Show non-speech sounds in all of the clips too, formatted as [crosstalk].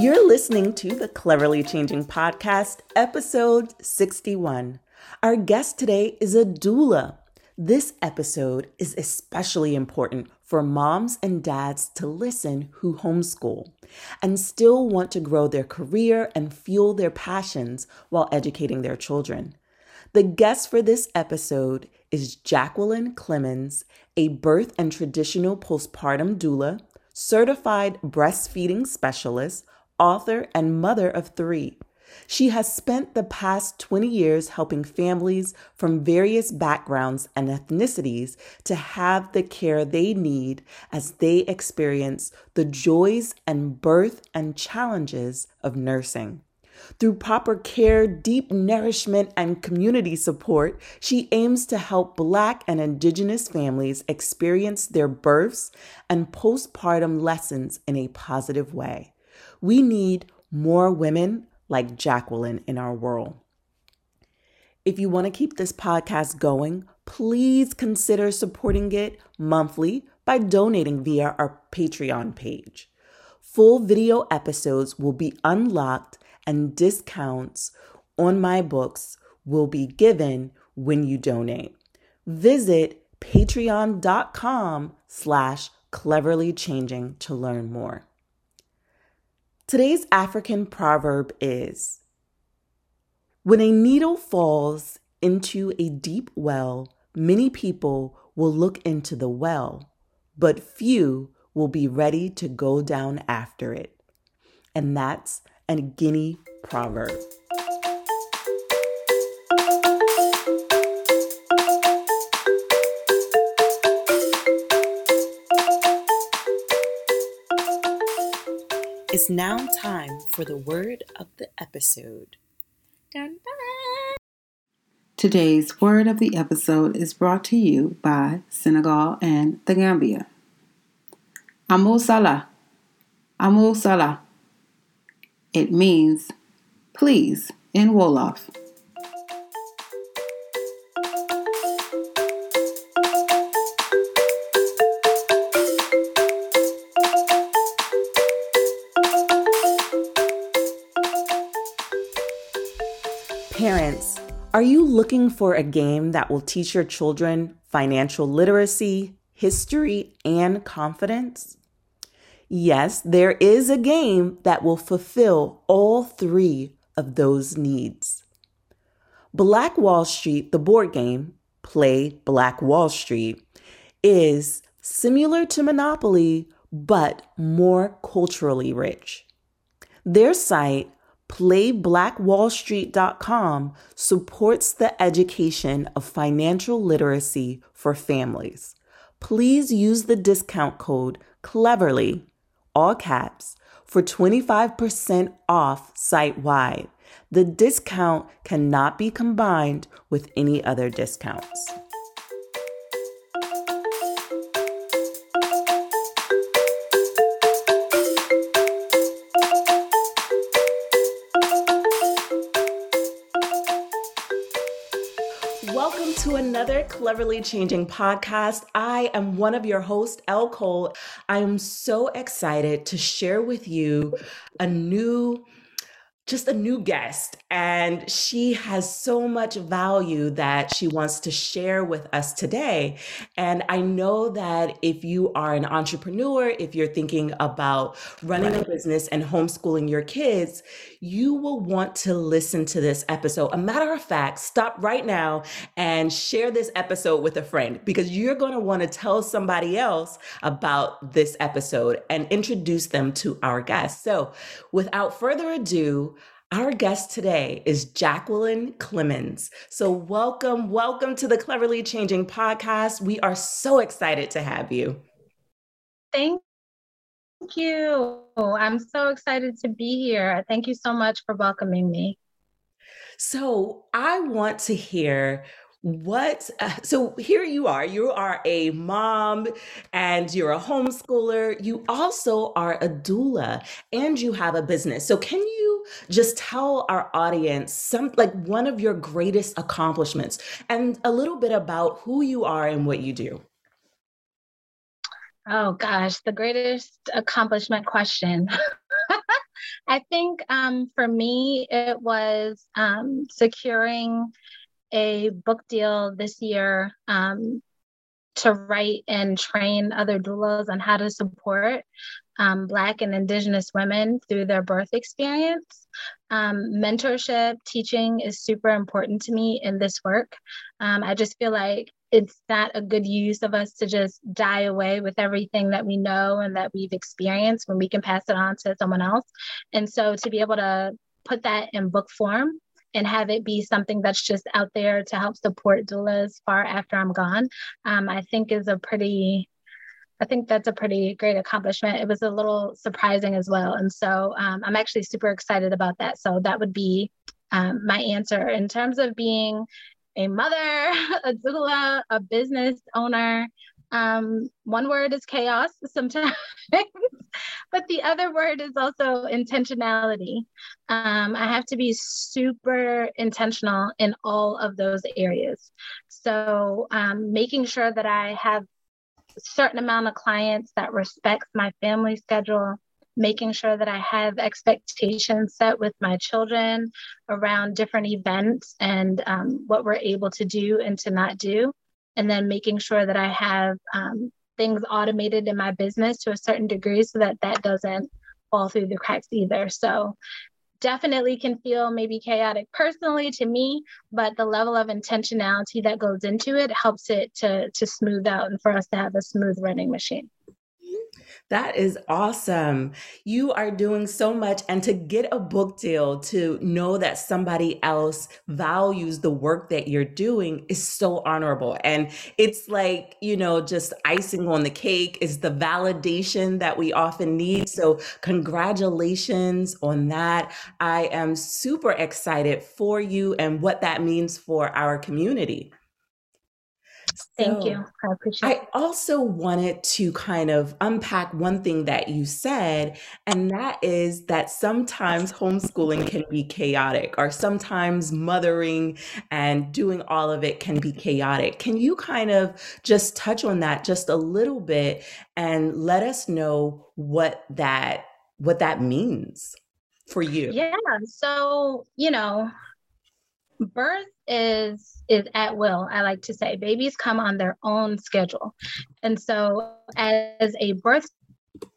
You're listening to the Cleverly Changing Podcast, episode 61. Our guest today is a doula. This episode is especially important for moms and dads to listen who homeschool and still want to grow their career and fuel their passions while educating their children. The guest for this episode is Jacqueline Clemens, a birth and traditional postpartum doula, certified breastfeeding specialist, author, and mother of three. She has spent the past 20 years helping families from various backgrounds and ethnicities to have the care they need as they experience the joys and birth and challenges of nursing. Through proper care, deep nourishment, and community support, she aims to help Black and Indigenous families experience their births and postpartum lessons in a positive way. We need more women like Jacqueline in our world. If you want to keep this podcast going, please consider supporting it monthly by donating via our Patreon page. Full video episodes will be unlocked and discounts on my books will be given when you donate. Visit patreon.com slash cleverly changing to learn more. Today's African proverb is When a needle falls into a deep well, many people will look into the well, but few will be ready to go down after it. And that's a Guinea proverb. It's now time for the word of the episode. Dun, dun. Today's word of the episode is brought to you by Senegal and the Gambia. Amul Salah. Amul Salah. It means please in Wolof. Are you looking for a game that will teach your children financial literacy, history, and confidence? Yes, there is a game that will fulfill all three of those needs. Black Wall Street, the board game, play Black Wall Street, is similar to Monopoly, but more culturally rich. Their site PlayBlackWallStreet.com supports the education of financial literacy for families. Please use the discount code CLEVERLY, all caps, for 25% off site wide. The discount cannot be combined with any other discounts. To another Cleverly Changing podcast. I am one of your hosts, Elle Cole. I am so excited to share with you a new just a new guest, and she has so much value that she wants to share with us today. And I know that if you are an entrepreneur, if you're thinking about running a business and homeschooling your kids, you will want to listen to this episode. A matter of fact, stop right now and share this episode with a friend because you're going to want to tell somebody else about this episode and introduce them to our guest. So, without further ado, our guest today is Jacqueline Clemens. So, welcome, welcome to the Cleverly Changing podcast. We are so excited to have you. Thank you. I'm so excited to be here. Thank you so much for welcoming me. So, I want to hear what uh, so here you are you are a mom and you're a homeschooler you also are a doula and you have a business. So can you just tell our audience some like one of your greatest accomplishments and a little bit about who you are and what you do? Oh gosh the greatest accomplishment question. [laughs] I think um, for me, it was um, securing a book deal this year um, to write and train other doulas on how to support um, Black and Indigenous women through their birth experience. Um, mentorship, teaching is super important to me in this work. Um, I just feel like it's not a good use of us to just die away with everything that we know and that we've experienced when we can pass it on to someone else. And so to be able to put that in book form and have it be something that's just out there to help support doulas far after I'm gone, um, I think is a pretty I think that's a pretty great accomplishment. It was a little surprising as well. And so um, I'm actually super excited about that. So that would be um, my answer. In terms of being a mother, [laughs] a doula, a business owner, um, one word is chaos sometimes, [laughs] but the other word is also intentionality. Um, I have to be super intentional in all of those areas. So, um, making sure that I have a certain amount of clients that respects my family schedule making sure that i have expectations set with my children around different events and um, what we're able to do and to not do and then making sure that i have um, things automated in my business to a certain degree so that that doesn't fall through the cracks either so definitely can feel maybe chaotic personally to me, but the level of intentionality that goes into it helps it to to smooth out and for us to have a smooth running machine. That is awesome. You are doing so much. And to get a book deal, to know that somebody else values the work that you're doing is so honorable. And it's like, you know, just icing on the cake is the validation that we often need. So, congratulations on that. I am super excited for you and what that means for our community. Thank you. I appreciate I also wanted to kind of unpack one thing that you said, and that is that sometimes homeschooling can be chaotic, or sometimes mothering and doing all of it can be chaotic. Can you kind of just touch on that just a little bit and let us know what that what that means for you? Yeah. So, you know, birth is is at will i like to say. Babies come on their own schedule. And so as a birth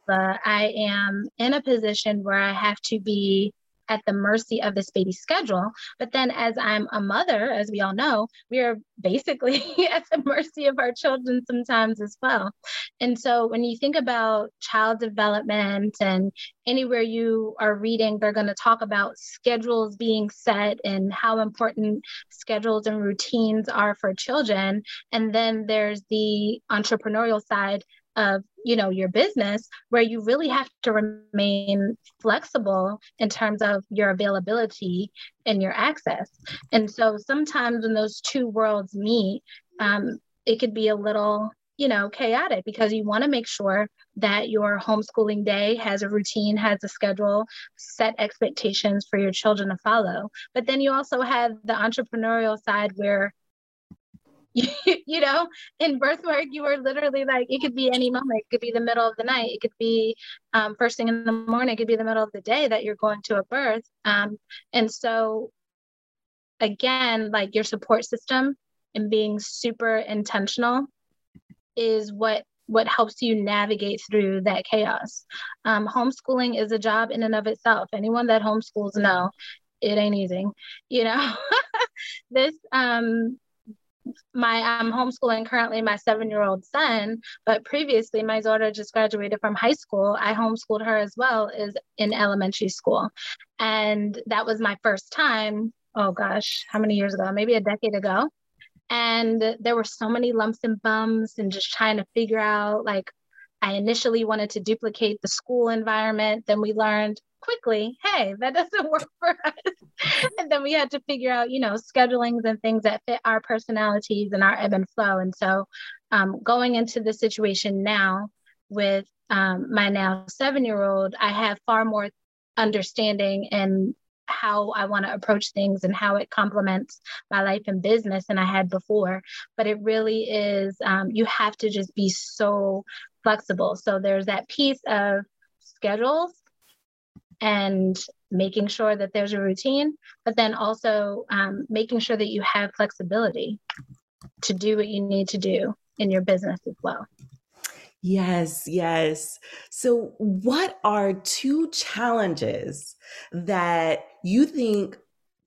uh, i am in a position where i have to be at the mercy of this baby's schedule. But then, as I'm a mother, as we all know, we are basically [laughs] at the mercy of our children sometimes as well. And so, when you think about child development and anywhere you are reading, they're going to talk about schedules being set and how important schedules and routines are for children. And then there's the entrepreneurial side of you know your business where you really have to remain flexible in terms of your availability and your access. And so sometimes when those two worlds meet um, it could be a little you know chaotic because you want to make sure that your homeschooling day has a routine has a schedule set expectations for your children to follow. But then you also have the entrepreneurial side where [laughs] you know, in birth work, you were literally like, it could be any moment. It could be the middle of the night. It could be um, first thing in the morning. It could be the middle of the day that you're going to a birth. Um, and so, again, like your support system and being super intentional is what what helps you navigate through that chaos. Um, homeschooling is a job in and of itself. Anyone that homeschools know it ain't easy. You know, [laughs] this um, my I'm homeschooling currently my seven year old son, but previously my daughter just graduated from high school. I homeschooled her as well is in elementary school. And that was my first time, oh gosh, how many years ago? Maybe a decade ago. And there were so many lumps and bumps and just trying to figure out like I initially wanted to duplicate the school environment. Then we learned quickly, hey, that doesn't [laughs] work for us. and then we had to figure out, you know, schedulings and things that fit our personalities and our ebb and flow. And so um, going into the situation now with um, my now seven year old, I have far more understanding and how I want to approach things and how it complements my life and business than I had before. But it really is, um, you have to just be so flexible. So there's that piece of schedules and making sure that there's a routine, but then also um, making sure that you have flexibility to do what you need to do in your business as well. Yes, yes. So, what are two challenges that you think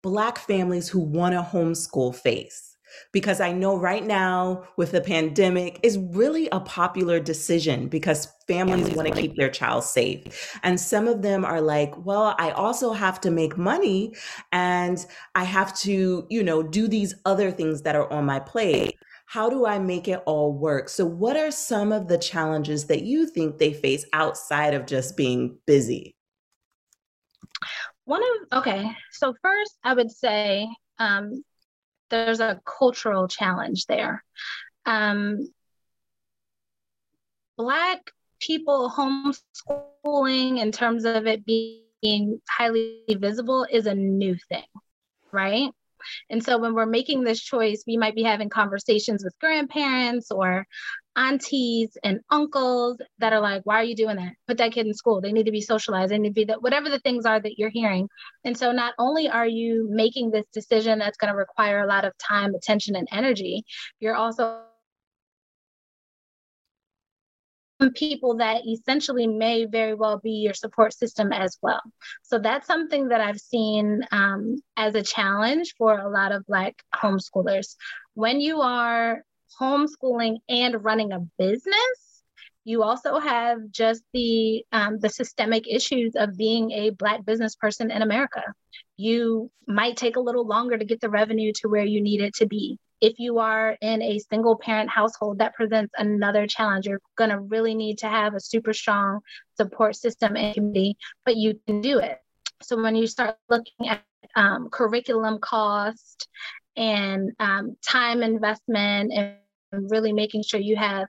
Black families who want to homeschool face? Because I know right now with the pandemic is really a popular decision because families want to keep their child safe. And some of them are like, well, I also have to make money and I have to, you know, do these other things that are on my plate. How do I make it all work? So, what are some of the challenges that you think they face outside of just being busy? One of, okay, so first I would say um, there's a cultural challenge there. Um, Black people homeschooling, in terms of it being highly visible, is a new thing, right? And so when we're making this choice, we might be having conversations with grandparents or aunties and uncles that are like, why are you doing that? Put that kid in school. They need to be socialized. They need to be that, whatever the things are that you're hearing. And so not only are you making this decision that's going to require a lot of time, attention, and energy, you're also people that essentially may very well be your support system as well. So that's something that I've seen um, as a challenge for a lot of Black homeschoolers. When you are homeschooling and running a business, you also have just the um, the systemic issues of being a black business person in America. You might take a little longer to get the revenue to where you need it to be. If you are in a single parent household, that presents another challenge. You're going to really need to have a super strong support system and community, but you can do it. So when you start looking at um, curriculum cost and um, time investment and really making sure you have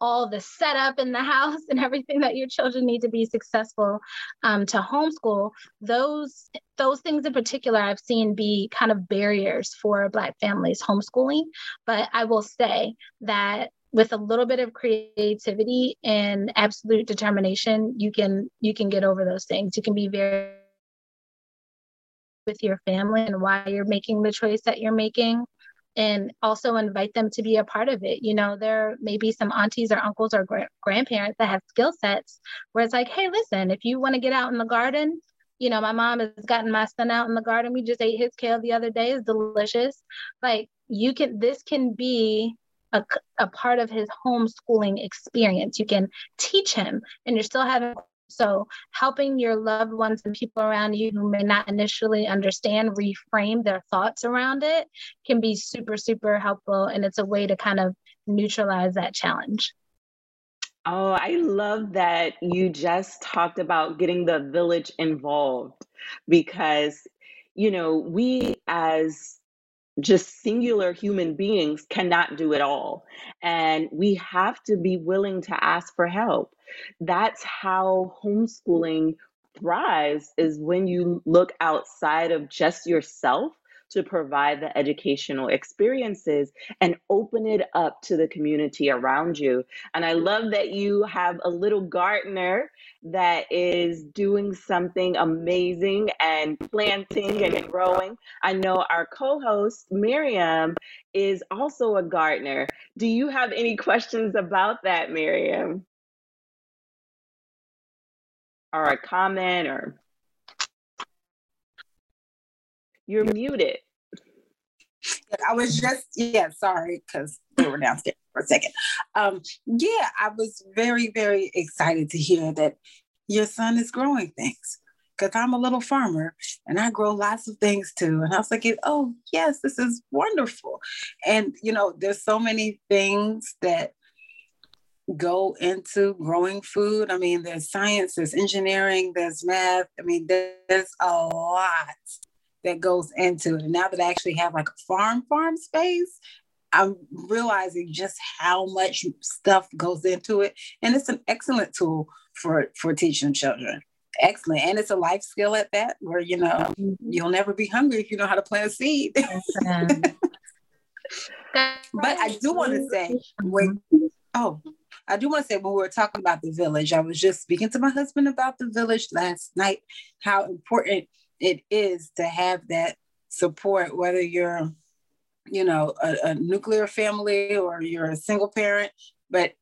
all the setup in the [laughs] house and everything that your children need to be successful um, to homeschool those those things in particular i've seen be kind of barriers for black families homeschooling. But i will say that with a little bit of creativity and absolute determination you can you can get over those things. You can be very with your family and why you're making the choice that you're making and also invite them to be a part of it. You know, there may be some aunties or uncles or gra- grandparents that have skill sets where it's like, hey, listen, if you want to get out in the garden, you know, my mom has gotten my son out in the garden. We just ate his kale the other day. It's delicious. Like, you can, this can be a, a part of his homeschooling experience. You can teach him, and you're still having so, helping your loved ones and people around you who may not initially understand reframe their thoughts around it can be super, super helpful. And it's a way to kind of neutralize that challenge. Oh, I love that you just talked about getting the village involved because, you know, we as just singular human beings cannot do it all. And we have to be willing to ask for help. That's how homeschooling thrives is when you look outside of just yourself to provide the educational experiences and open it up to the community around you. And I love that you have a little gardener that is doing something amazing and planting and growing. I know our co host, Miriam, is also a gardener. Do you have any questions about that, Miriam? Or a comment or you're muted. I was just, yeah, sorry, because they were downstairs for a second. Um, yeah, I was very, very excited to hear that your son is growing things. Because I'm a little farmer and I grow lots of things too. And I was like, oh, yes, this is wonderful. And, you know, there's so many things that go into growing food. I mean, there's science, there's engineering, there's math. I mean, there's a lot that goes into it. And now that I actually have like a farm farm space, I'm realizing just how much stuff goes into it. And it's an excellent tool for for teaching children. Excellent. And it's a life skill at that, where you know mm-hmm. you'll never be hungry if you know how to plant a seed. [laughs] but I do want to say, wait, oh, I do want to say when we were talking about the village, I was just speaking to my husband about the village last night, how important it is to have that support, whether you're, you know, a, a nuclear family or you're a single parent, but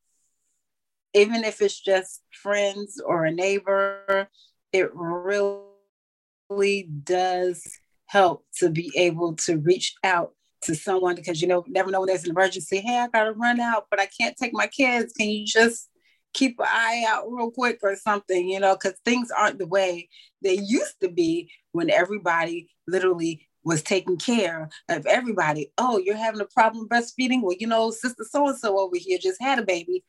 even if it's just friends or a neighbor, it really does help to be able to reach out to someone because you know never know when there's an emergency. Hey i gotta run out but i can't take my kids. Can you just keep an eye out real quick or something you know because things aren't the way they used to be when everybody literally was taking care of everybody oh you're having a problem breastfeeding well you know sister so and so over here just had a baby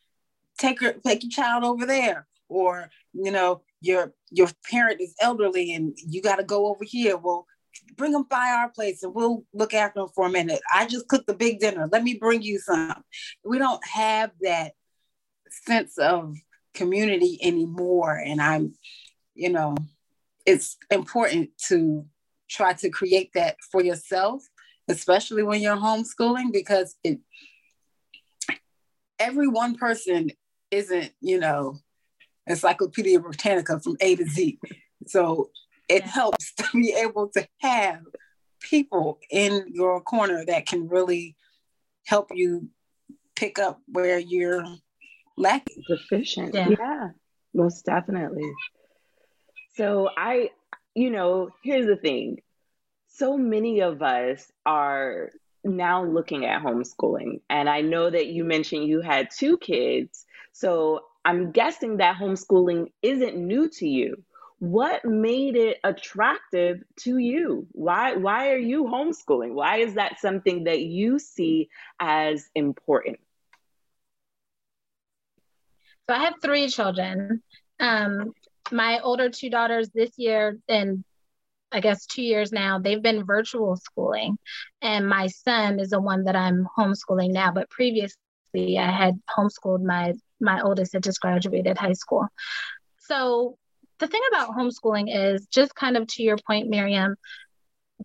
take her take your child over there or you know your your parent is elderly and you got to go over here well bring them by our place and we'll look after them for a minute. I just cooked the big dinner. Let me bring you some. We don't have that sense of community anymore. And I'm, you know, it's important to try to create that for yourself, especially when you're homeschooling, because it every one person isn't, you know, Encyclopedia Britannica from A to Z. So it yeah. helps [laughs] to be able to have people in your corner that can really help you pick up where you're lacking. Deficient. Yeah. yeah, most definitely. So I, you know, here's the thing. So many of us are now looking at homeschooling. And I know that you mentioned you had two kids. So I'm guessing that homeschooling isn't new to you what made it attractive to you why why are you homeschooling why is that something that you see as important so i have three children um, my older two daughters this year and I guess two years now, they've been virtual schooling. And my son is the one that I'm homeschooling now. But previously I had homeschooled my my oldest had just graduated high school. So the thing about homeschooling is just kind of to your point, Miriam,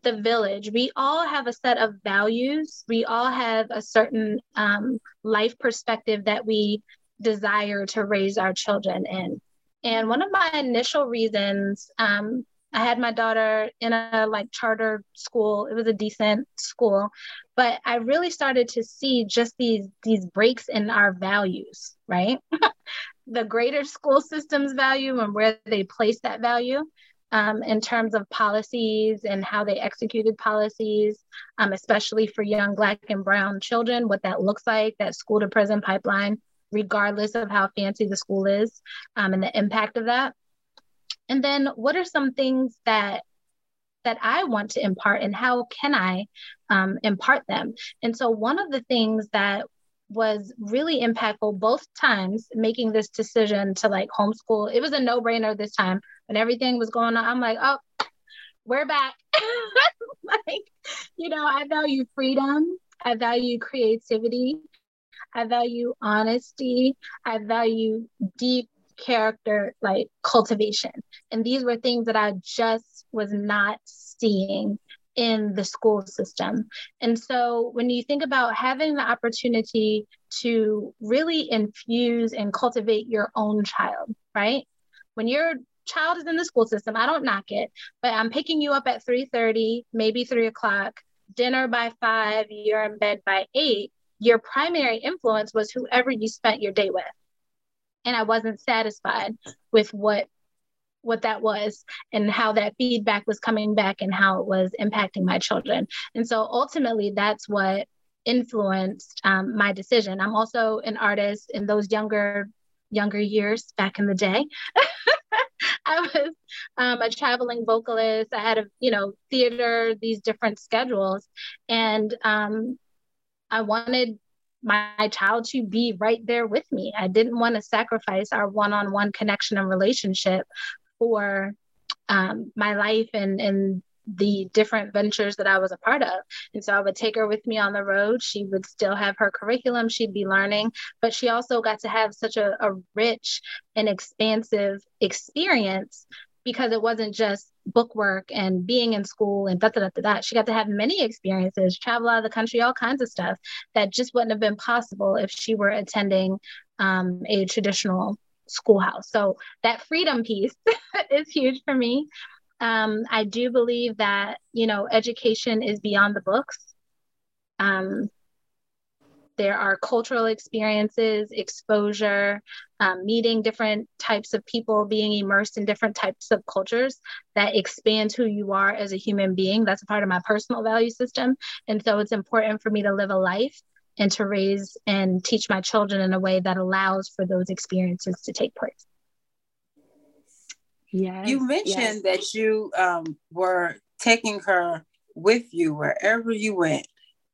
the village. We all have a set of values. We all have a certain um, life perspective that we desire to raise our children in. And one of my initial reasons, um, I had my daughter in a like charter school. It was a decent school, but I really started to see just these these breaks in our values, right? [laughs] the greater school systems value and where they place that value um, in terms of policies and how they executed policies, um, especially for young Black and Brown children, what that looks like, that school to prison pipeline, regardless of how fancy the school is, um, and the impact of that. And then what are some things that that I want to impart and how can I um, impart them? And so one of the things that was really impactful both times making this decision to like homeschool. It was a no brainer this time when everything was going on. I'm like, oh, we're back. [laughs] like, you know, I value freedom, I value creativity, I value honesty, I value deep character like cultivation. And these were things that I just was not seeing in the school system. And so when you think about having the opportunity to really infuse and cultivate your own child, right? When your child is in the school system, I don't knock it, but I'm picking you up at 3:30, maybe three o'clock, dinner by five, you're in bed by eight. Your primary influence was whoever you spent your day with. And I wasn't satisfied with what what that was and how that feedback was coming back and how it was impacting my children. And so ultimately, that's what influenced um, my decision. I'm also an artist in those younger younger years back in the day. [laughs] I was um, a traveling vocalist. I had a you know theater, these different schedules, and um, I wanted my child to be right there with me. I didn't want to sacrifice our one-on-one connection and relationship for um, my life and and the different ventures that I was a part of. And so I would take her with me on the road. She would still have her curriculum, she'd be learning, but she also got to have such a, a rich and expansive experience because it wasn't just book work and being in school and da da. da. She got to have many experiences, travel out of the country, all kinds of stuff that just wouldn't have been possible if she were attending um, a traditional schoolhouse. So that freedom piece [laughs] is huge for me. Um, I do believe that you know education is beyond the books. Um, there are cultural experiences, exposure, um, meeting different types of people, being immersed in different types of cultures that expands who you are as a human being. That's a part of my personal value system. And so it's important for me to live a life and to raise and teach my children in a way that allows for those experiences to take place. Yes, you mentioned yes. that you um, were taking her with you wherever you went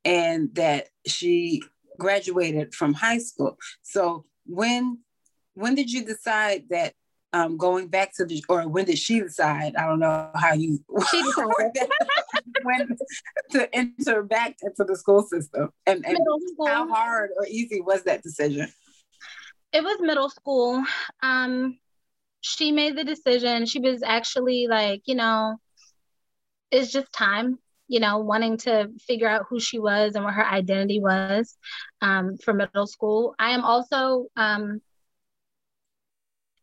and that she graduated from high school. So when when did you decide that um, going back to the or when did she decide? I don't know how you [laughs] when to enter back into the school system and, and how hard or easy was that decision? It was middle school. Um, she made the decision. She was actually like, you know, it's just time you know, wanting to figure out who she was and what her identity was um, for middle school. I am also, um,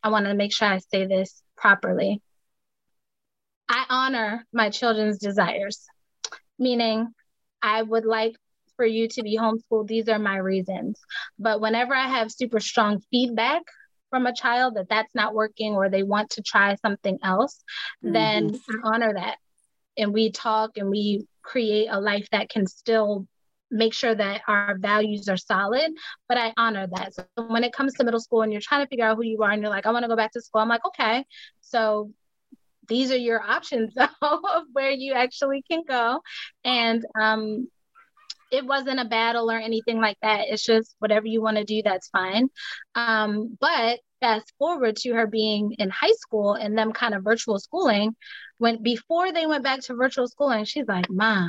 I want to make sure I say this properly. I honor my children's desires, meaning I would like for you to be homeschooled. These are my reasons. But whenever I have super strong feedback from a child that that's not working or they want to try something else, mm-hmm. then I honor that and we talk and we create a life that can still make sure that our values are solid but i honor that. So when it comes to middle school and you're trying to figure out who you are and you're like i want to go back to school i'm like okay. So these are your [laughs] options [laughs] of where you actually can go. And um, it wasn't a battle or anything like that. It's just whatever you want to do that's fine. Um, but fast forward to her being in high school and them kind of virtual schooling when before they went back to virtual schooling, she's like, Ma,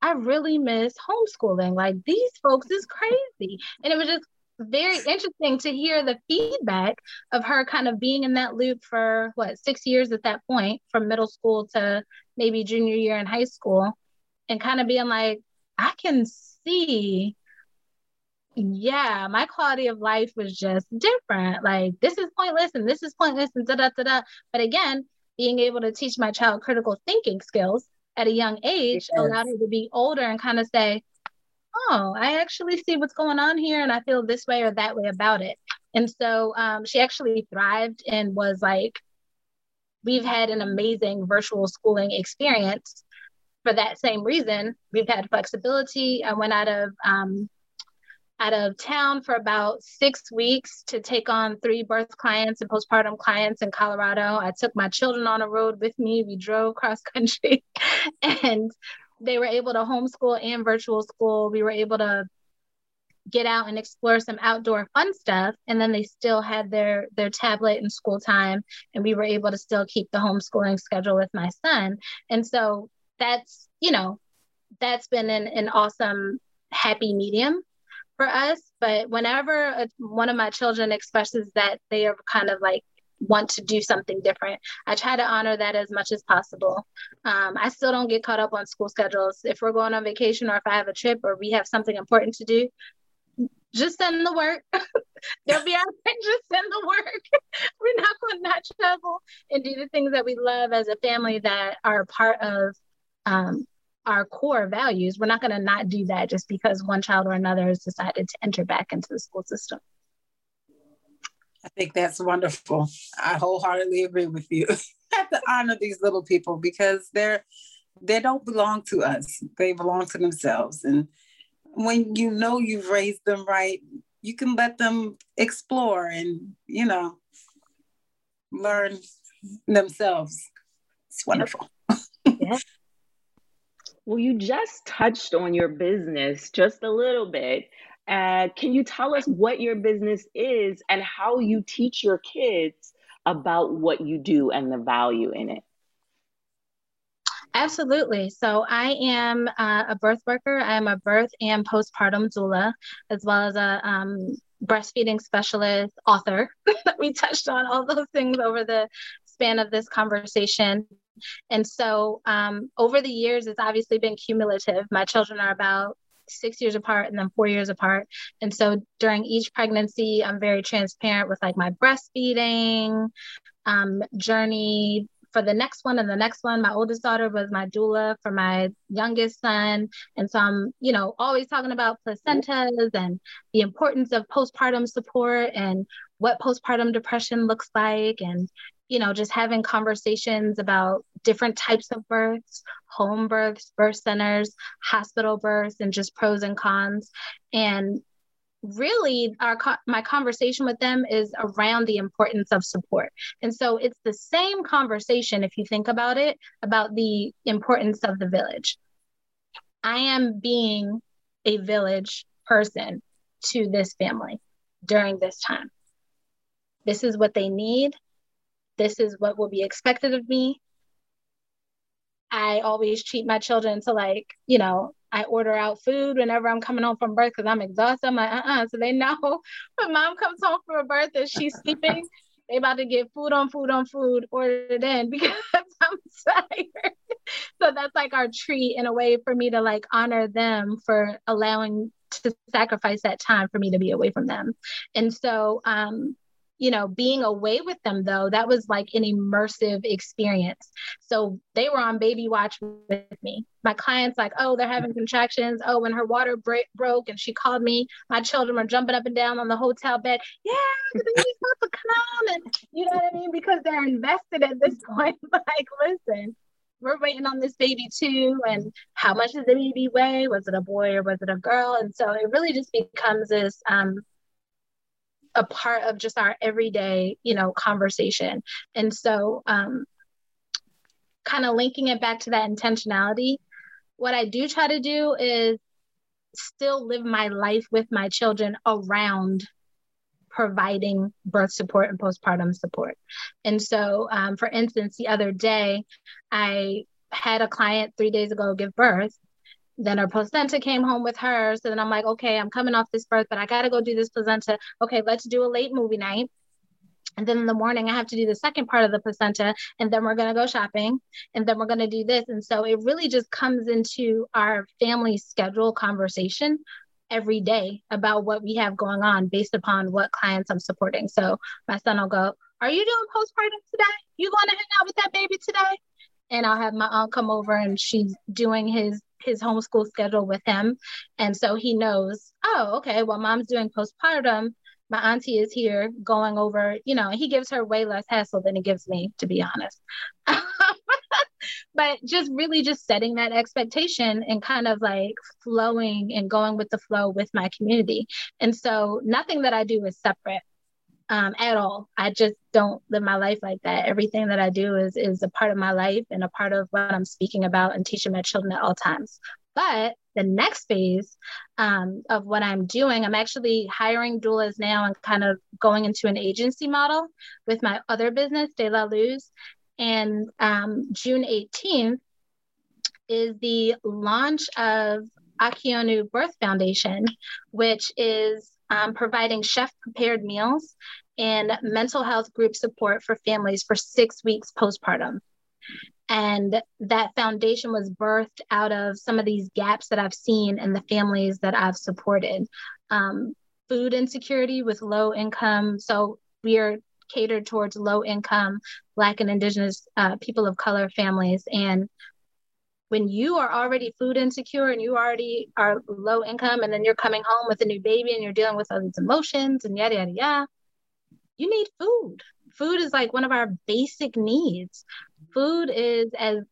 I really miss homeschooling. Like these folks is crazy. And it was just very interesting to hear the feedback of her kind of being in that loop for what six years at that point, from middle school to maybe junior year in high school, and kind of being like, I can see yeah, my quality of life was just different. Like this is pointless and this is pointless and da da da da. But again, being able to teach my child critical thinking skills at a young age yes. allowed her to be older and kind of say, oh, I actually see what's going on here and I feel this way or that way about it. And so um, she actually thrived and was like, we've had an amazing virtual schooling experience for that same reason. We've had flexibility. I went out of um, out of town for about six weeks to take on three birth clients and postpartum clients in Colorado. I took my children on a road with me. We drove cross country [laughs] and they were able to homeschool and virtual school. We were able to get out and explore some outdoor fun stuff and then they still had their their tablet and school time and we were able to still keep the homeschooling schedule with my son and so that's you know that's been an, an awesome happy medium for us. But whenever a, one of my children expresses that they are kind of like want to do something different, I try to honor that as much as possible. Um, I still don't get caught up on school schedules. If we're going on vacation or if I have a trip or we have something important to do, just send the work. [laughs] They'll be out there, just send the work. [laughs] We're not going to not travel and do the things that we love as a family that are part of um, our core values, we're not going to not do that just because one child or another has decided to enter back into the school system. I think that's wonderful. I wholeheartedly agree with you. [laughs] have to honor these little people because they're they don't belong to us. They belong to themselves. And when you know you've raised them right, you can let them explore and, you know, learn themselves. It's wonderful. Yeah. Well, you just touched on your business just a little bit. Uh, can you tell us what your business is and how you teach your kids about what you do and the value in it? Absolutely. So I am uh, a birth worker. I am a birth and postpartum doula, as well as a um, breastfeeding specialist, author. [laughs] we touched on all those things over the span of this conversation. And so um, over the years, it's obviously been cumulative. My children are about six years apart and then four years apart. And so during each pregnancy, I'm very transparent with like my breastfeeding um, journey for the next one and the next one. My oldest daughter was my doula for my youngest son. And so I'm, you know, always talking about placentas and the importance of postpartum support and what postpartum depression looks like and you know just having conversations about different types of births home births birth centers hospital births and just pros and cons. And really our my conversation with them is around the importance of support. And so it's the same conversation if you think about it about the importance of the village. I am being a village person to this family during this time this is what they need this is what will be expected of me i always treat my children to like you know I order out food whenever I'm coming home from birth because I'm exhausted. I'm like, uh-uh. So they know [laughs] when mom comes home from a birth and she's sleeping, [laughs] they about to get food on food on food ordered in [laughs] because I'm tired. so that's like our treat in a way for me to like honor them for allowing to sacrifice that time for me to be away from them. And so um you know, being away with them though, that was like an immersive experience. So they were on baby watch with me. My clients like, oh, they're having contractions. Oh, when her water break, broke and she called me, my children were jumping up and down on the hotel bed. Yeah, the baby's about to come, and you know what I mean because they're invested at this [laughs] point. like, listen, we're waiting on this baby too and how much does the baby weigh was it a boy or was it a girl and so it really just becomes this um, a part of just our everyday, you know, conversation. And so, um, kind of linking it back to that intentionality, what I do try to do is still live my life with my children around providing birth support and postpartum support. And so, um, for instance, the other day, I had a client three days ago give birth, then her placenta came home with her. So then I'm like, okay, I'm coming off this birth, but I got to go do this placenta. Okay, let's do a late movie night. And then in the morning, I have to do the second part of the placenta. And then we're going to go shopping. And then we're going to do this. And so it really just comes into our family schedule conversation every day about what we have going on based upon what clients I'm supporting. So my son will go, Are you doing postpartum today? You going to hang out with that baby today? And I'll have my aunt come over and she's doing his his homeschool schedule with him. And so he knows, oh, okay, well, mom's doing postpartum. My auntie is here going over, you know, he gives her way less hassle than he gives me, to be honest. [laughs] but just really just setting that expectation and kind of like flowing and going with the flow with my community. And so nothing that I do is separate um, at all. I just don't live my life like that. Everything that I do is is a part of my life and a part of what I'm speaking about and teaching my children at all times. But the next phase um, of what I'm doing, I'm actually hiring doulas now and kind of going into an agency model with my other business, De La Luz. And um, June 18th is the launch of Akionu Birth Foundation, which is um, providing chef prepared meals and mental health group support for families for six weeks postpartum. And that foundation was birthed out of some of these gaps that I've seen in the families that I've supported. Um, food insecurity with low income. So we are catered towards low income, Black and Indigenous uh, people of color families. And when you are already food insecure and you already are low income and then you're coming home with a new baby and you're dealing with all these emotions and yada yada yada you need food food is like one of our basic needs food is as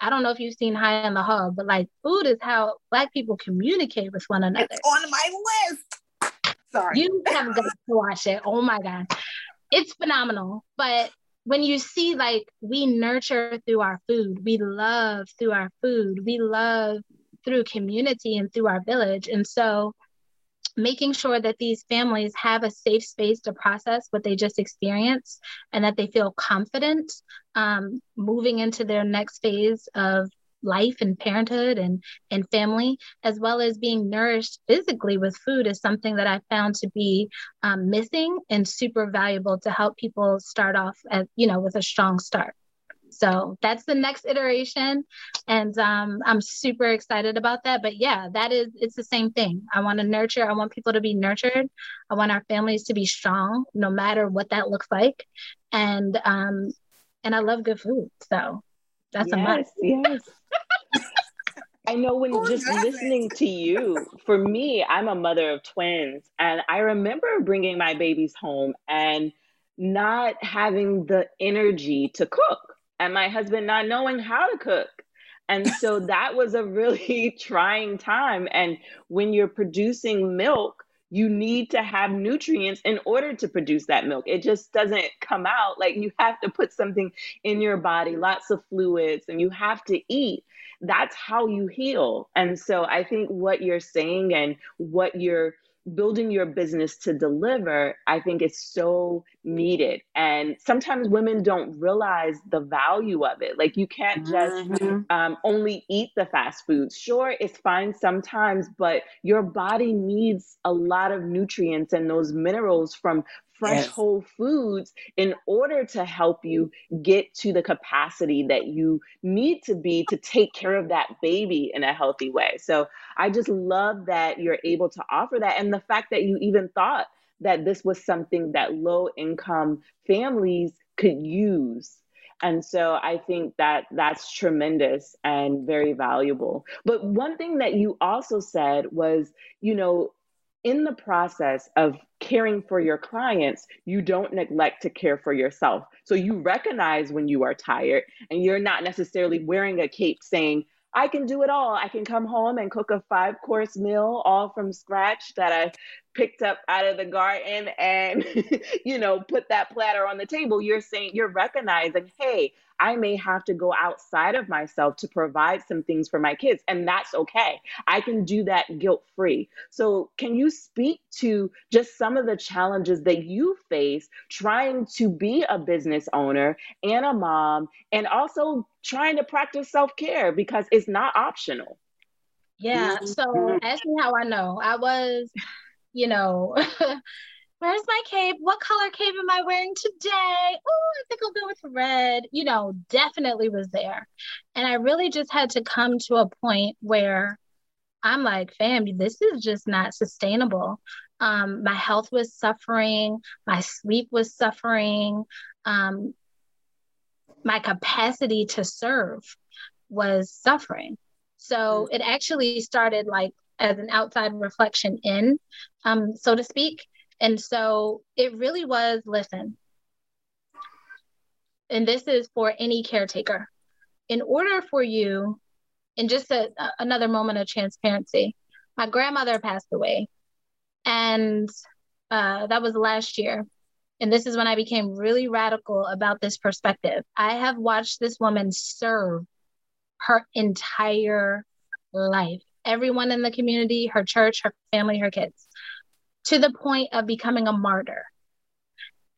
I don't know if you've seen High on the Hog, but like food is how Black people communicate with one another. It's on my list. Sorry. You haven't got to watch it. Oh my God. It's phenomenal. But when you see like we nurture through our food, we love through our food, we love through community and through our village. And so making sure that these families have a safe space to process what they just experienced and that they feel confident um, moving into their next phase of life and parenthood and and family as well as being nourished physically with food is something that i found to be um, missing and super valuable to help people start off at you know with a strong start. So that's the next iteration and um, i'm super excited about that. But yeah that is it's the same thing. I want to nurture i want people to be nurtured. I want our families to be strong no matter what that looks like. And um and i love good food so that's yes, a must yes [laughs] I know when just listening to you, for me, I'm a mother of twins, and I remember bringing my babies home and not having the energy to cook, and my husband not knowing how to cook. And so that was a really [laughs] trying time. And when you're producing milk, you need to have nutrients in order to produce that milk. It just doesn't come out. Like you have to put something in your body, lots of fluids, and you have to eat that's how you heal. And so I think what you're saying and what you're building your business to deliver, I think is so needed. And sometimes women don't realize the value of it. Like you can't just mm-hmm. um, only eat the fast foods. Sure, it's fine sometimes, but your body needs a lot of nutrients and those minerals from fresh yes. whole foods in order to help you get to the capacity that you need to be to take care of that baby in a healthy way. So I just love that you're able to offer that and the fact that you even thought that this was something that low income families could use. And so I think that that's tremendous and very valuable. But one thing that you also said was, you know, in the process of caring for your clients, you don't neglect to care for yourself. So you recognize when you are tired and you're not necessarily wearing a cape saying, I can do it all. I can come home and cook a five course meal all from scratch that I picked up out of the garden and, [laughs] you know, put that platter on the table. You're saying, you're recognizing, hey, I may have to go outside of myself to provide some things for my kids, and that's okay. I can do that guilt free. So, can you speak to just some of the challenges that you face trying to be a business owner and a mom, and also trying to practice self care because it's not optional? Yeah. So, mm-hmm. ask me how I know. I was, you know, [laughs] where's my cape? What color cape am I wearing today? Oh, I think I'll go with red. You know, definitely was there. And I really just had to come to a point where I'm like, fam, this is just not sustainable. Um, my health was suffering, my sleep was suffering, um, my capacity to serve was suffering. So it actually started like as an outside reflection in, um, so to speak. And so it really was listen, and this is for any caretaker. In order for you, and just a, another moment of transparency, my grandmother passed away, and uh, that was last year. And this is when I became really radical about this perspective. I have watched this woman serve her entire life, everyone in the community, her church, her family, her kids to the point of becoming a martyr.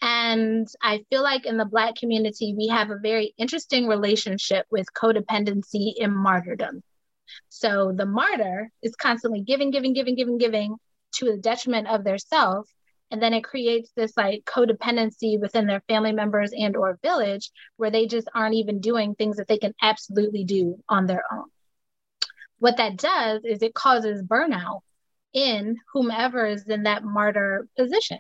And I feel like in the Black community, we have a very interesting relationship with codependency and martyrdom. So the martyr is constantly giving, giving, giving, giving, giving to the detriment of their self. And then it creates this like codependency within their family members and or village where they just aren't even doing things that they can absolutely do on their own. What that does is it causes burnout in whomever is in that martyr position,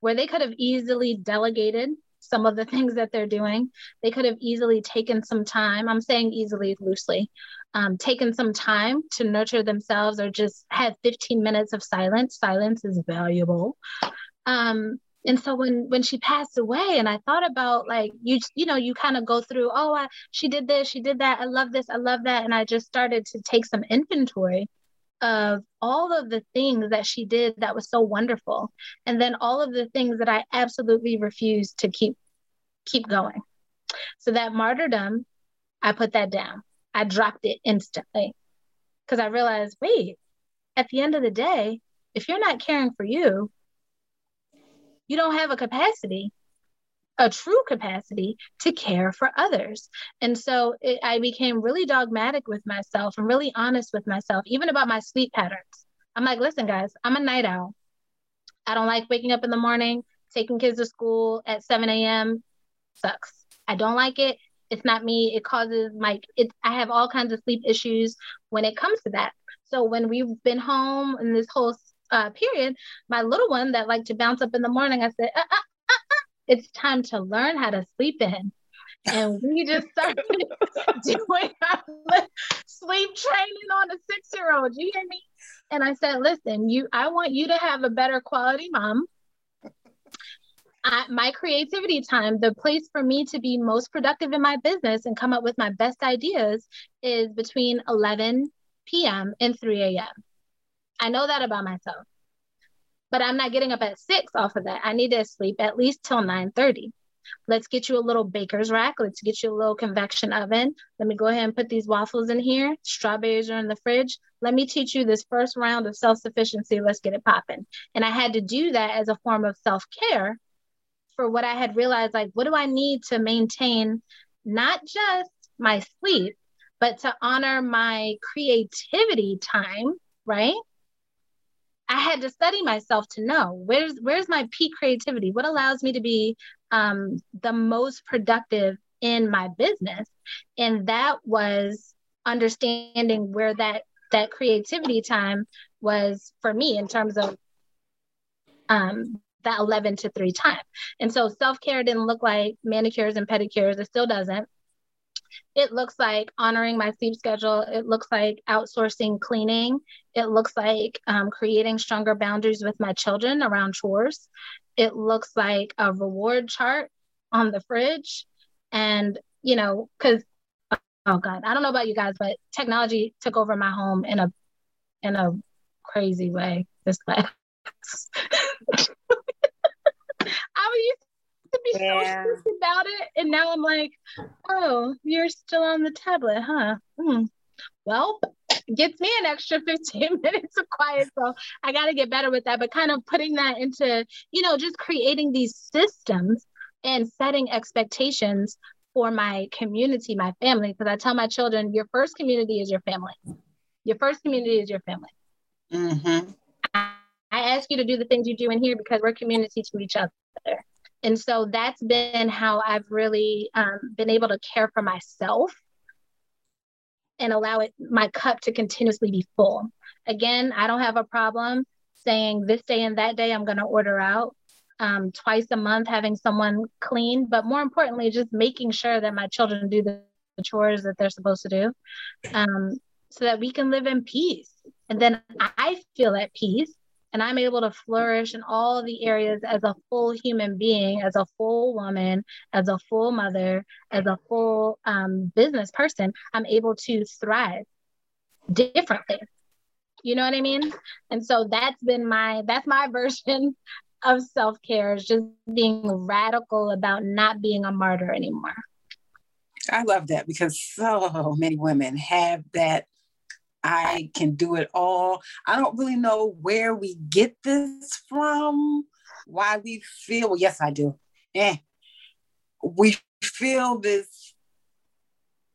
where they could have easily delegated some of the [laughs] things that they're doing. They could have easily taken some time. I'm saying easily loosely, um, taken some time to nurture themselves or just had 15 minutes of silence. Silence is valuable. Um, and so when when she passed away and i thought about like you you know you kind of go through oh I, she did this she did that i love this i love that and i just started to take some inventory of all of the things that she did that was so wonderful and then all of the things that i absolutely refused to keep keep going. So that martyrdom i put that down. I dropped it instantly because i realized wait at the end of the day if you're not caring for you you don't have a capacity a true capacity to care for others. And so it, I became really dogmatic with myself and really honest with myself, even about my sleep patterns. I'm like, listen, guys, I'm a night owl. I don't like waking up in the morning, taking kids to school at 7 a.m. Sucks. I don't like it. It's not me. It causes my it I have all kinds of sleep issues when it comes to that. So when we've been home and this whole uh, period, my little one that liked to bounce up in the morning, I said, uh, uh, uh, uh it's time to learn how to sleep in. And we just [laughs] started [laughs] doing our sleep training on a six year old. You hear me? And I said, listen, you, I want you to have a better quality mom. I, my creativity time, the place for me to be most productive in my business and come up with my best ideas is between 11 p.m. and 3 a.m. I know that about myself. But I'm not getting up at six off of that. I need to sleep at least till 9 30. Let's get you a little baker's rack. Let's get you a little convection oven. Let me go ahead and put these waffles in here. Strawberries are in the fridge. Let me teach you this first round of self sufficiency. Let's get it popping. And I had to do that as a form of self care for what I had realized like, what do I need to maintain not just my sleep, but to honor my creativity time, right? I had to study myself to know where's where's my peak creativity, what allows me to be um, the most productive in my business, and that was understanding where that that creativity time was for me in terms of um, that 11 to 3 time. And so self care didn't look like manicures and pedicures, it still doesn't. It looks like honoring my sleep schedule. It looks like outsourcing cleaning. It looks like um, creating stronger boundaries with my children around chores. It looks like a reward chart on the fridge. And, you know, because, oh God, I don't know about you guys, but technology took over my home in a, in a crazy way this last. [laughs] I used to be yeah. so stressed about it. And now I'm like, oh, you're still on the tablet, huh? Hmm. Well, gets me an extra [laughs] 15 minutes of quiet. So I got to get better with that. But kind of putting that into, you know, just creating these systems and setting expectations for my community, my family. Because I tell my children, your first community is your family. Your first community is your family. Mm-hmm. I, I ask you to do the things you do in here because we're community to each other. And so that's been how I've really um, been able to care for myself and allow it my cup to continuously be full. Again, I don't have a problem saying this day and that day I'm going to order out. Um, twice a month having someone clean, but more importantly, just making sure that my children do the, chores that they're supposed to do, um, so that we can live in peace. And then I feel at peace and I'm able to flourish in all the areas as a full human being, as a full woman, as a full mother, as a full um, business person, I'm able to thrive differently. You know what I mean? And so that's been my that's my [laughs] version of self-care is just being radical about not being a martyr anymore. I love that because so many women have that I can do it all. I don't really know where we get this from, why we feel, well, yes, I do. Eh. We feel this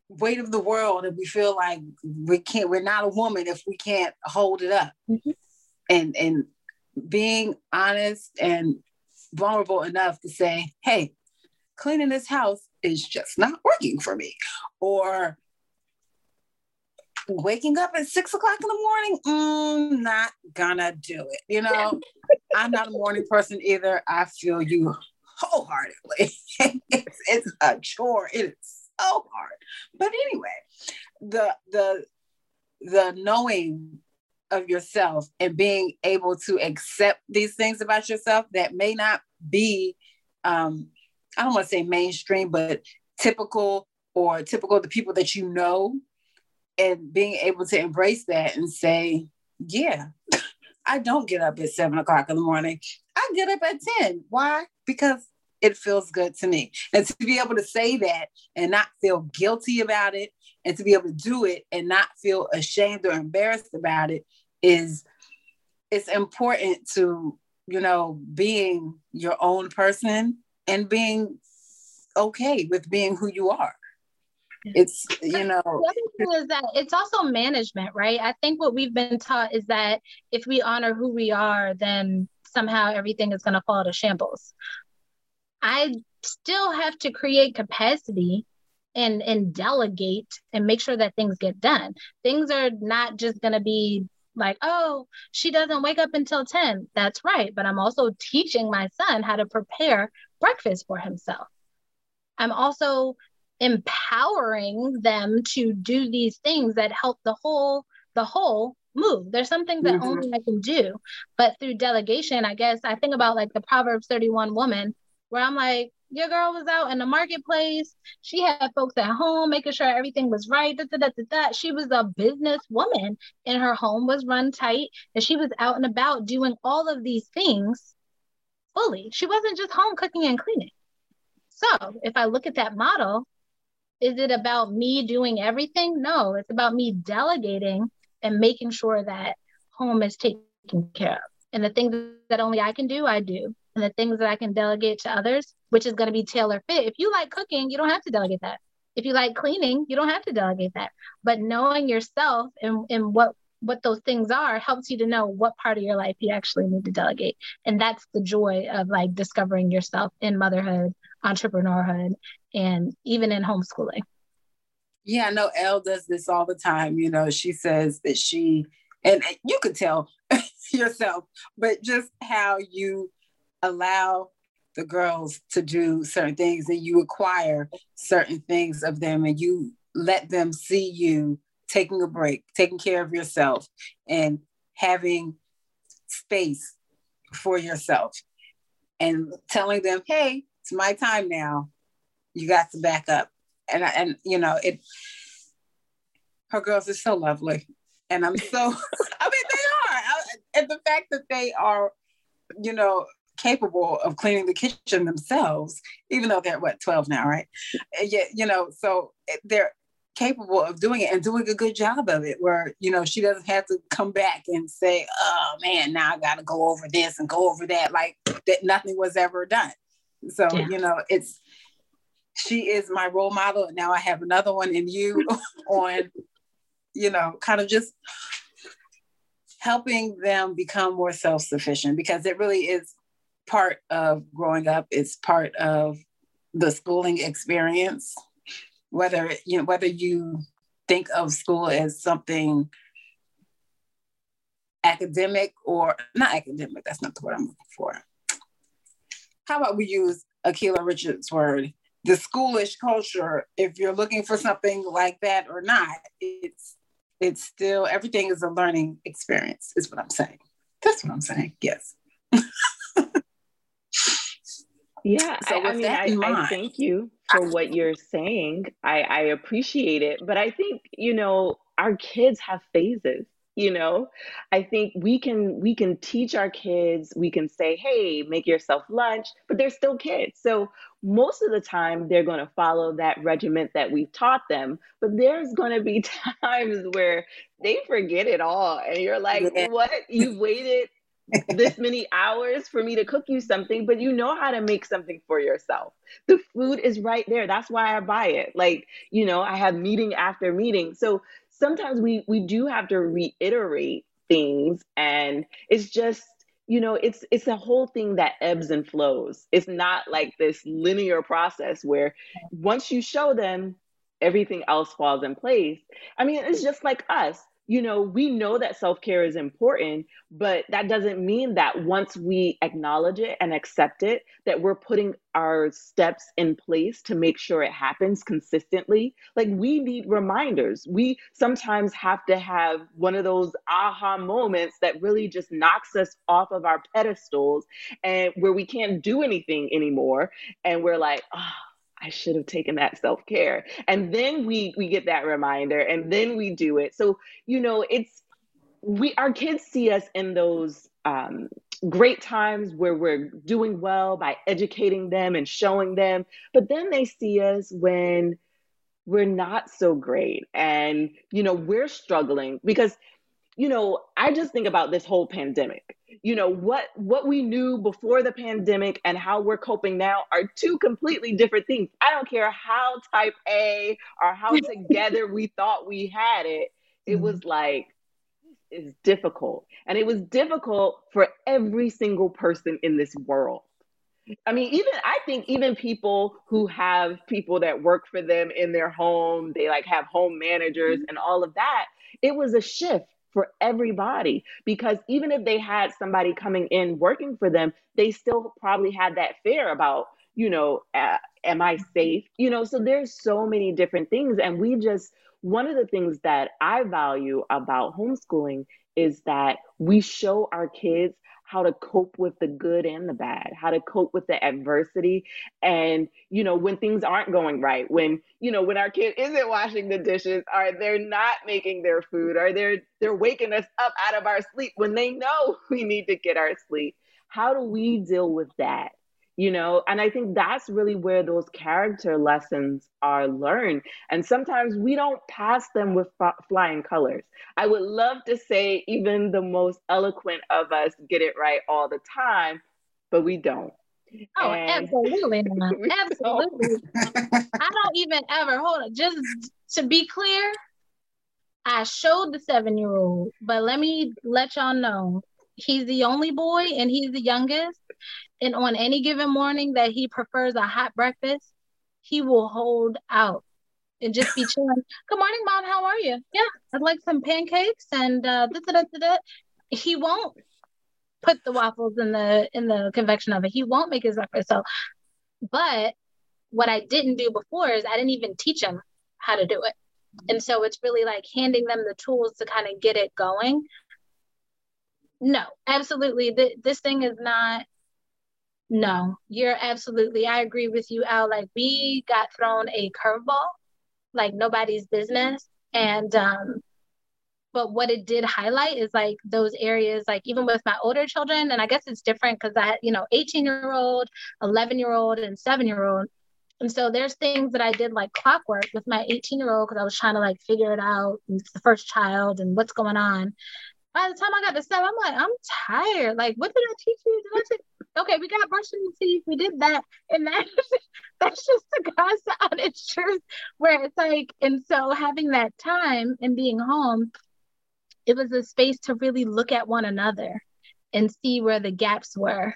weight of the world and we feel like we can't, we're not a woman if we can't hold it up. Mm-hmm. And and being honest and vulnerable enough to say, hey, cleaning this house is just not working for me. Or waking up at six o'clock in the morning, mm, not gonna do it. You know, [laughs] I'm not a morning person either. I feel you wholeheartedly. [laughs] it's, it's a chore. It is so hard. But anyway, the the the knowing of yourself and being able to accept these things about yourself that may not be um, I don't want to say mainstream, but typical or typical of the people that you know and being able to embrace that and say, yeah, I don't get up at seven o'clock in the morning. I get up at 10. Why? Because it feels good to me. And to be able to say that and not feel guilty about it and to be able to do it and not feel ashamed or embarrassed about it is it's important to, you know, being your own person and being okay with being who you are. It's, [laughs] you know. The other thing is that it's also management, right? I think what we've been taught is that if we honor who we are, then somehow everything is going to fall to shambles. I still have to create capacity and and delegate and make sure that things get done. Things are not just going to be like, oh, she doesn't wake up until 10. That's right. But I'm also teaching my son how to prepare breakfast for himself. I'm also empowering them to do these things that help the whole the whole move. There's something that mm-hmm. only I can do. But through delegation, I guess I think about like the Proverbs 31 woman, where I'm like, your girl was out in the marketplace. She had folks at home making sure everything was right. Da, da, da, da, She was a business woman and her home was run tight. And she was out and about doing all of these things fully. She wasn't just home cooking and cleaning. So if I look at that model, is it about me doing everything? No, it's about me delegating and making sure that home is taken care of. And the things that only I can do, I do and the things that I can delegate to others, which is going to be tailor fit. If you like cooking, you don't have to delegate that. If you like cleaning, you don't have to delegate that. But knowing yourself and, and what what those things are helps you to know what part of your life you actually need to delegate. And that's the joy of like discovering yourself in motherhood, entrepreneurhood, and even in homeschooling. Yeah, I know Elle does this all the time. You know, she says that she, and you could tell [laughs] yourself, but just how you allow the girls to do certain things and you acquire certain things of them and you let them see you taking a break, taking care of yourself, and having space for yourself and telling them, hey, it's my time now. You got to back up. And and you know, it her girls are so lovely. And I'm so [laughs] I mean they are. And the fact that they are, you know, capable of cleaning the kitchen themselves, even though they're what 12 now, right? And yet, you know, so they're capable of doing it and doing a good job of it where you know she doesn't have to come back and say oh man now i gotta go over this and go over that like that nothing was ever done so yeah. you know it's she is my role model and now i have another one in you [laughs] on you know kind of just helping them become more self-sufficient because it really is part of growing up. It's part of the schooling experience. Whether you know whether you think of school as something academic or not academic, that's not the word I'm looking for. How about we use Akilah Richards' word, the schoolish culture, if you're looking for something like that or not, it's it's still everything is a learning experience, is what I'm saying. That's what I'm saying. Yes. [laughs] Yeah, so I, I mean, I, I, thank you for what you're saying. I, I appreciate it, but I think you know our kids have phases. You know, I think we can we can teach our kids. We can say, "Hey, make yourself lunch," but they're still kids. So most of the time, they're going to follow that regiment that we've taught them. But there's going to be [laughs] times where they forget it all, and you're like, yeah. "What? You've waited this many hours for me to cook you something, but you know how to make something for yourself. The food is right there. That's why I buy it. Like, you know, I have meeting after meeting. So sometimes we we do have to reiterate things and it's just you know it's it's a whole thing that ebbs and flows. It's not like this linear process where once you show them everything else falls in place. I mean it's just like us you know, we know that self care is important, but that doesn't mean that once we acknowledge it and accept it, that we're putting our steps in place to make sure it happens consistently. Like we need reminders. We sometimes have to have one of those aha moments that really just knocks us off of our pedestals and where we can't do anything anymore. And we're like, oh, I should have taken that self care. And then we we get that reminder, and then we do it. So you know, it's we our kids see us in those um, great times where we're doing well by educating them and showing them, but then they see us when we're not so great, and you know, we're struggling because you know, I just think about this whole pandemic. You know, what what we knew before the pandemic and how we're coping now are two completely different things. I don't care how type A or how [laughs] together we thought we had it. It mm-hmm. was like is difficult. And it was difficult for every single person in this world. I mean, even I think even people who have people that work for them in their home, they like have home managers mm-hmm. and all of that, it was a shift for everybody because even if they had somebody coming in working for them, they still probably had that fear about, you know, uh, am I safe? You know, so there's so many different things. And we just, one of the things that I value about homeschooling is that we show our kids how to cope with the good and the bad, how to cope with the adversity. And, you know, when things aren't going right, when, you know, when our kid isn't washing the dishes, or they're not making their food, or they're they're waking us up out of our sleep when they know [laughs] we need to get our sleep. How do we deal with that? You know and i think that's really where those character lessons are learned and sometimes we don't pass them with f- flying colors i would love to say even the most eloquent of us get it right all the time but we don't Oh, and absolutely. [laughs] Absolutely. I [laughs] don't even ever hold it. Just to be clear, I showed the seven year old, but let me let y'all know he's the only boy and he's the youngest and on any given morning that he prefers a hot breakfast, he will hold out and just be [laughs] chilling. Good morning, mom. How are you? Yeah, I'd like some pancakes and uh, da, da, da, he won't put the waffles in the in the convection oven. He won't make his breakfast. So, but what I didn't do before is I didn't even teach him how to do it. And so it's really like handing them the tools to kind of get it going. No, absolutely. Th- this thing is not no, you're absolutely, I agree with you, Al. Like, we got thrown a curveball, like nobody's business. And, um, but what it did highlight is like those areas, like even with my older children, and I guess it's different because I you know, 18 year old, 11 year old, and seven year old. And so there's things that I did like clockwork with my 18 year old because I was trying to like figure it out. The first child and what's going on by the time I got to seven, I'm like, I'm tired. Like, what did I teach you? Did I teach? Okay, we got brushing the teeth. We did that, and [laughs] that that's just the God's its truth. Where it's like, and so having that time and being home, it was a space to really look at one another and see where the gaps were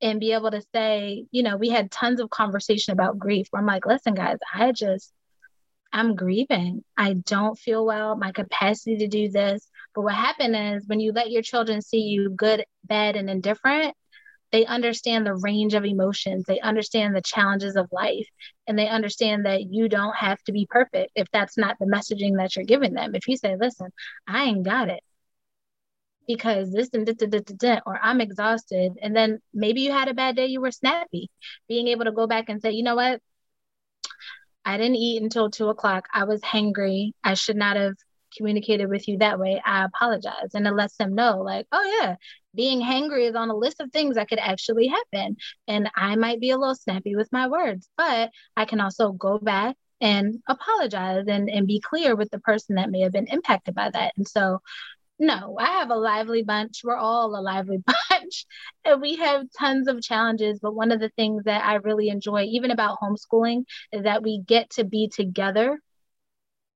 and be able to say, you know, we had tons of conversation about grief. I'm like, listen, guys, I just I'm grieving. I don't feel well. My capacity to do this. But what happened is when you let your children see you good, bad, and indifferent, they understand the range of emotions. They understand the challenges of life. And they understand that you don't have to be perfect if that's not the messaging that you're giving them. If you say, listen, I ain't got it because this and da, or I'm exhausted. And then maybe you had a bad day, you were snappy. Being able to go back and say, you know what? I didn't eat until two o'clock. I was hangry. I should not have communicated with you that way. I apologize. And it lets them know, like, oh, yeah, being hangry is on a list of things that could actually happen. And I might be a little snappy with my words, but I can also go back and apologize and, and be clear with the person that may have been impacted by that. And so no, I have a lively bunch. We're all a lively [laughs] bunch. and we have tons of challenges. But one of the things that I really enjoy, even about homeschooling, is that we get to be together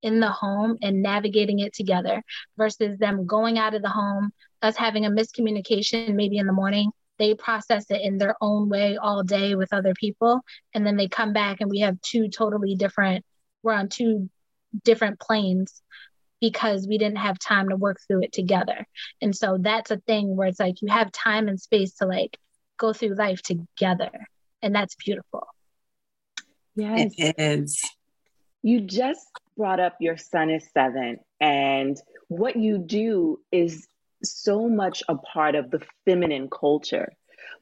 in the home and navigating it together versus them going out of the home, us having a miscommunication maybe in the morning. They process it in their own way all day with other people. And then they come back and we have two totally different, we're on two different planes because we didn't have time to work through it together. And so that's a thing where it's like you have time and space to like go through life together. And that's beautiful. Yes. It is. You just brought up your son is seven, and what you do is so much a part of the feminine culture.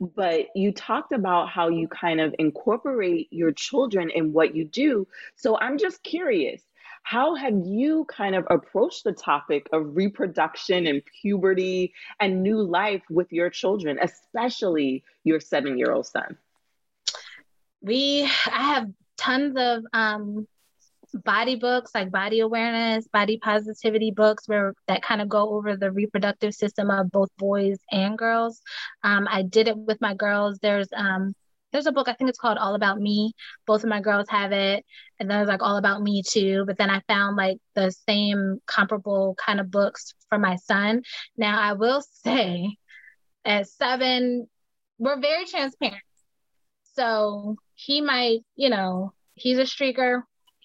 But you talked about how you kind of incorporate your children in what you do. So I'm just curious how have you kind of approached the topic of reproduction and puberty and new life with your children, especially your seven year old son? We, I have tons of um, body books like body awareness, body positivity books where that kind of go over the reproductive system of both boys and girls. Um, I did it with my girls. There's um, there's a book I think it's called All About Me. Both of my girls have it, and then there's like All About Me too. But then I found like the same comparable kind of books for my son. Now I will [laughs] say, at seven, we're very transparent. So he might, you know, he's a streaker.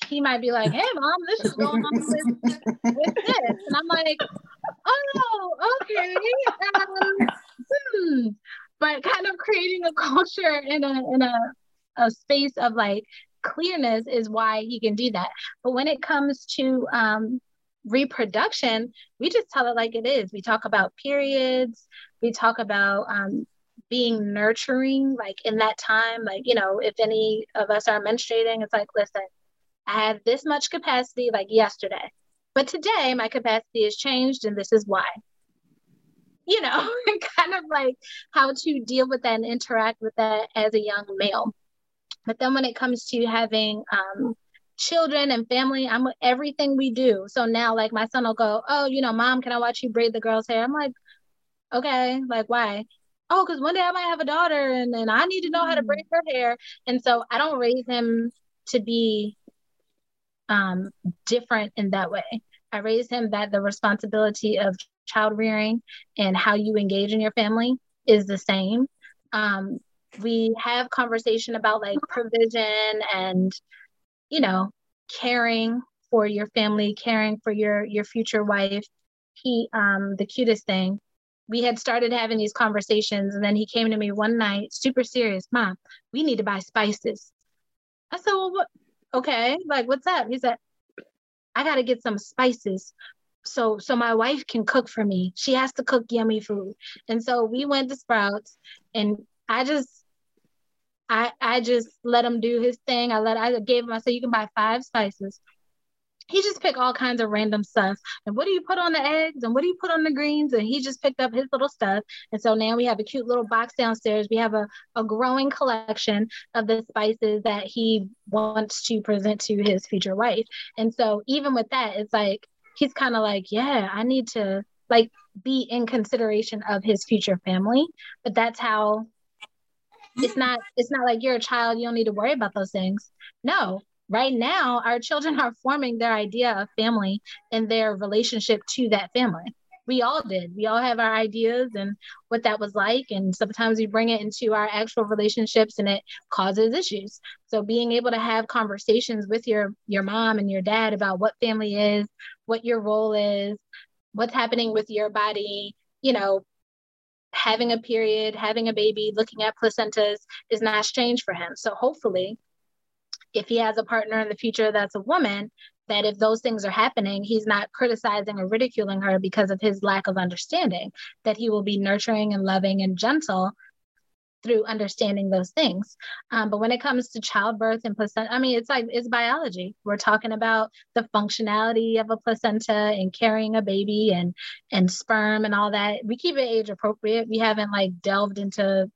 He might be like, "Hey, mom, this is going on with, with this," and I'm like, "Oh, okay." Um, hmm but kind of creating a culture in a in a, a space of like clearness is why he can do that. But when it comes to um, reproduction, we just tell it like it is. We talk about periods. We talk about um, being nurturing, like in that time. Like you know, if any of us are menstruating, it's like, listen, I have this much capacity, like yesterday, but today my capacity has changed, and this is why you know, [laughs] kind of like how to deal with that and interact with that as a young male. But then when it comes to having um, children and family, I'm everything we do. So now, like, my son will go, Oh, you know, mom, can I watch you braid the girl's hair? I'm like, Okay, like, why? Oh, because one day I might have a daughter and, and I need to know how to braid her hair. And so I don't raise him to be um, different in that way. I raised him that the responsibility of child rearing and how you engage in your family is the same. Um, we have conversation about like provision and, you know, caring for your family, caring for your your future wife. He, um, the cutest thing, we had started having these conversations, and then he came to me one night, super serious, Mom, we need to buy spices. I said, Well, what? Okay, like what's up? He said, I got to get some spices so so my wife can cook for me. She has to cook yummy food. And so we went to Sprouts and I just I I just let him do his thing. I let I gave him I said you can buy five spices. He just picked all kinds of random stuff. And what do you put on the eggs? And what do you put on the greens? And he just picked up his little stuff. And so now we have a cute little box downstairs. We have a, a growing collection of the spices that he wants to present to his future wife. And so even with that, it's like he's kind of like, yeah, I need to like be in consideration of his future family. But that's how it's not it's not like you're a child, you don't need to worry about those things. No, right now our children are forming their idea of family and their relationship to that family. We all did. We all have our ideas and what that was like and sometimes we bring it into our actual relationships and it causes issues. So being able to have conversations with your your mom and your dad about what family is what your role is what's happening with your body you know having a period having a baby looking at placentas is not strange for him. So hopefully if he has a partner in the future that's a woman that if those things are happening, he's not criticizing or ridiculing her because of his lack of understanding, that he will be nurturing and loving and gentle through understanding those things. Um, but when it comes to childbirth and placenta, I mean, it's like it's biology. We're talking about the functionality of a placenta and carrying a baby and and sperm and all that. We keep it age appropriate. We haven't like delved into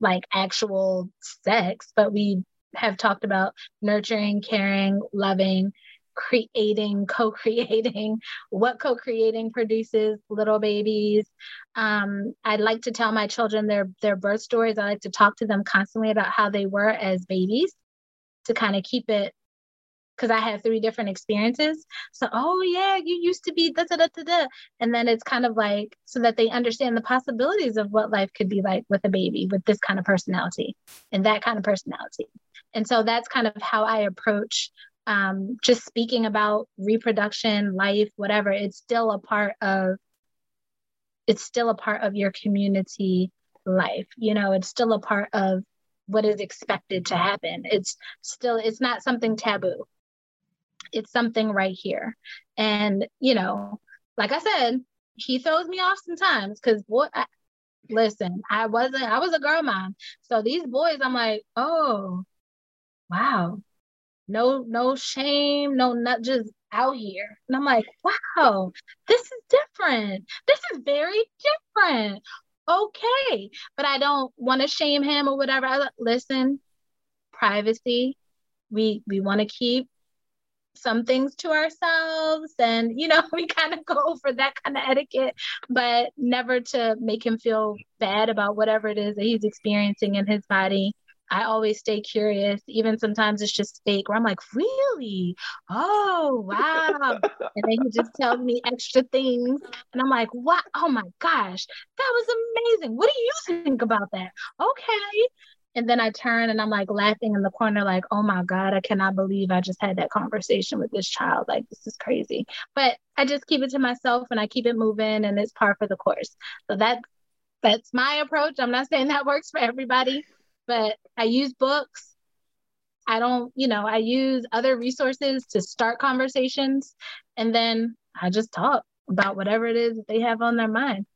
like actual sex, but we have talked about nurturing, caring, loving, creating, [laughs] co creating, what co creating produces little babies. Um, I'd like to tell my children their, their birth stories. I like to talk to them constantly about how they were as babies to kind of keep it because I had three different experiences. So, oh yeah, you used to be da da da da da, and then it's kind of like so that they understand the possibilities of what life could be like with a baby with this kind of personality and that kind of personality. And so that's kind of how I approach um, just speaking about reproduction, life, whatever. It's still a part of it's still a part of your community life. You know, it's still a part of what is expected to happen. It's still it's not something taboo. It's something right here. And, you know, like I said, he throws me off sometimes because boy, I, listen, I wasn't, I was a girl mom. So these boys, I'm like, oh, wow, no, no shame, no, not just out here. And I'm like, wow, this is different. This is very different. Okay. But I don't want to shame him or whatever. I listen, privacy. We we want to keep some things to ourselves and you know [laughs] we kind of go for that kind of etiquette but never to make him feel bad about whatever it is that he's experiencing in his body I always stay curious. Even sometimes it's just fake where I'm like, really? Oh, wow. and then he just tells me extra things. And I'm like, what? Oh my gosh, that was amazing. What do you think about that? Okay. And then I turn and I'm like laughing in the corner, like, oh my God, I cannot believe I just had that conversation with this child. Like, this is crazy. But I just keep it to myself and I keep it moving and it's par for the course. So that that's my approach. I'm not saying that works for everybody, but I use books. I don't, you know, I use other resources to start conversations and then I just talk about whatever it is that they have on their mind.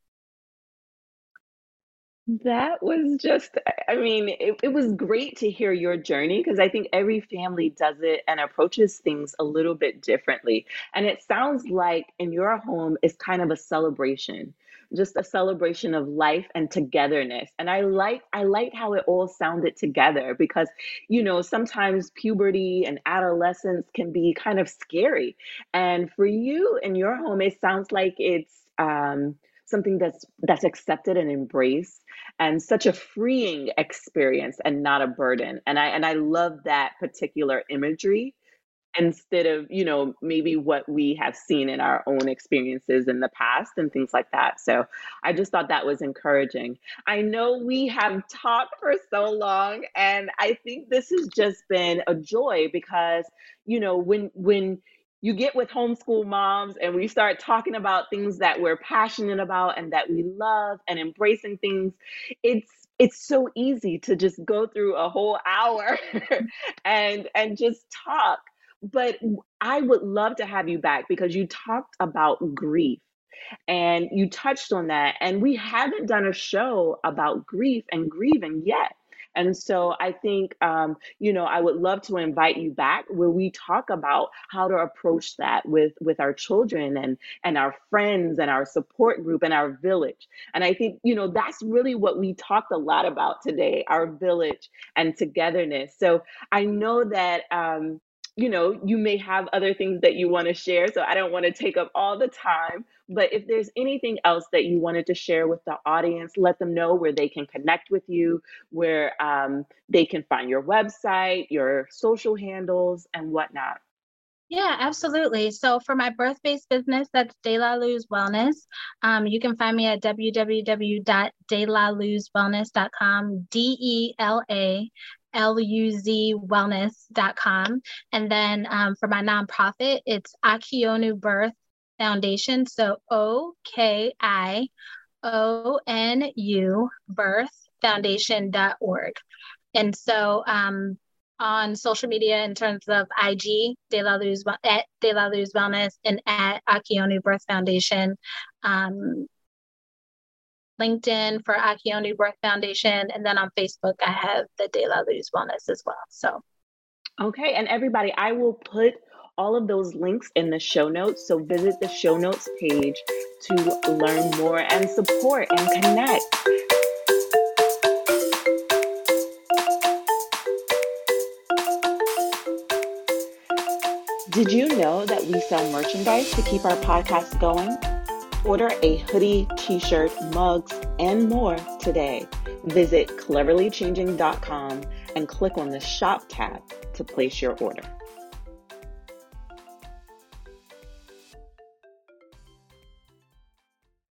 That was just, I mean, it, it was great to hear your journey because I think every family does it and approaches things a little bit differently. And it sounds like in your home is kind of a celebration, just a celebration of life and togetherness. And I like I like how it all sounded together because, you know, sometimes puberty and adolescence can be kind of scary. And for you in your home, it sounds like it's um something that's that's accepted and embraced and such a freeing experience and not a burden. And i and i love that particular imagery instead of you know maybe what we have seen in our own experiences in the past and things like that. So i just thought that was encouraging. I know we have talked for so long and i think this has just been a joy because you know when when you get with homeschool moms and we start talking about things that we're passionate about and that we love and embracing things it's it's so easy to just go through a whole hour [laughs] and and just talk. But i would love to have you back because you talked about grief and you touched on that. And we haven't done a show about grief and grieving yet and so I think, um, you know, I would love to invite you back where we talk about how to approach that with with our children and and our friends and our support group and our village. And I think, you know, that's really what we talked a lot about today, our village and togetherness. So I know that um, you know, you may have other things that you want to share. So I don't want to take up all the time. But if there's anything else that you wanted to share with the audience, let them know where they can connect with you, where um, they can find your website, your social handles, and whatnot. Yeah, absolutely. So for my birth-based business, that's De La Luz Wellness. Um, you can find me at www.delaluzwellness.com, D-E-L-A L-U-Z wellness.com. And then um, for my nonprofit, it's Okionu Birth Foundation. So O K I O N U birth foundation.org. And so um, on social media in terms of IG, De La Luz, at De La Luz Wellness and at Okionu Birth Foundation. Um, LinkedIn for Okionu Birth Foundation. And then on Facebook, I have the De La Luz Wellness as well. So, okay. And everybody, I will put all of those links in the show notes. So visit the show notes page to learn more and support and connect. Did you know that we sell merchandise to keep our podcast going? Order a hoodie, t shirt, mugs, and more today. Visit cleverlychanging.com and click on the shop tab to place your order.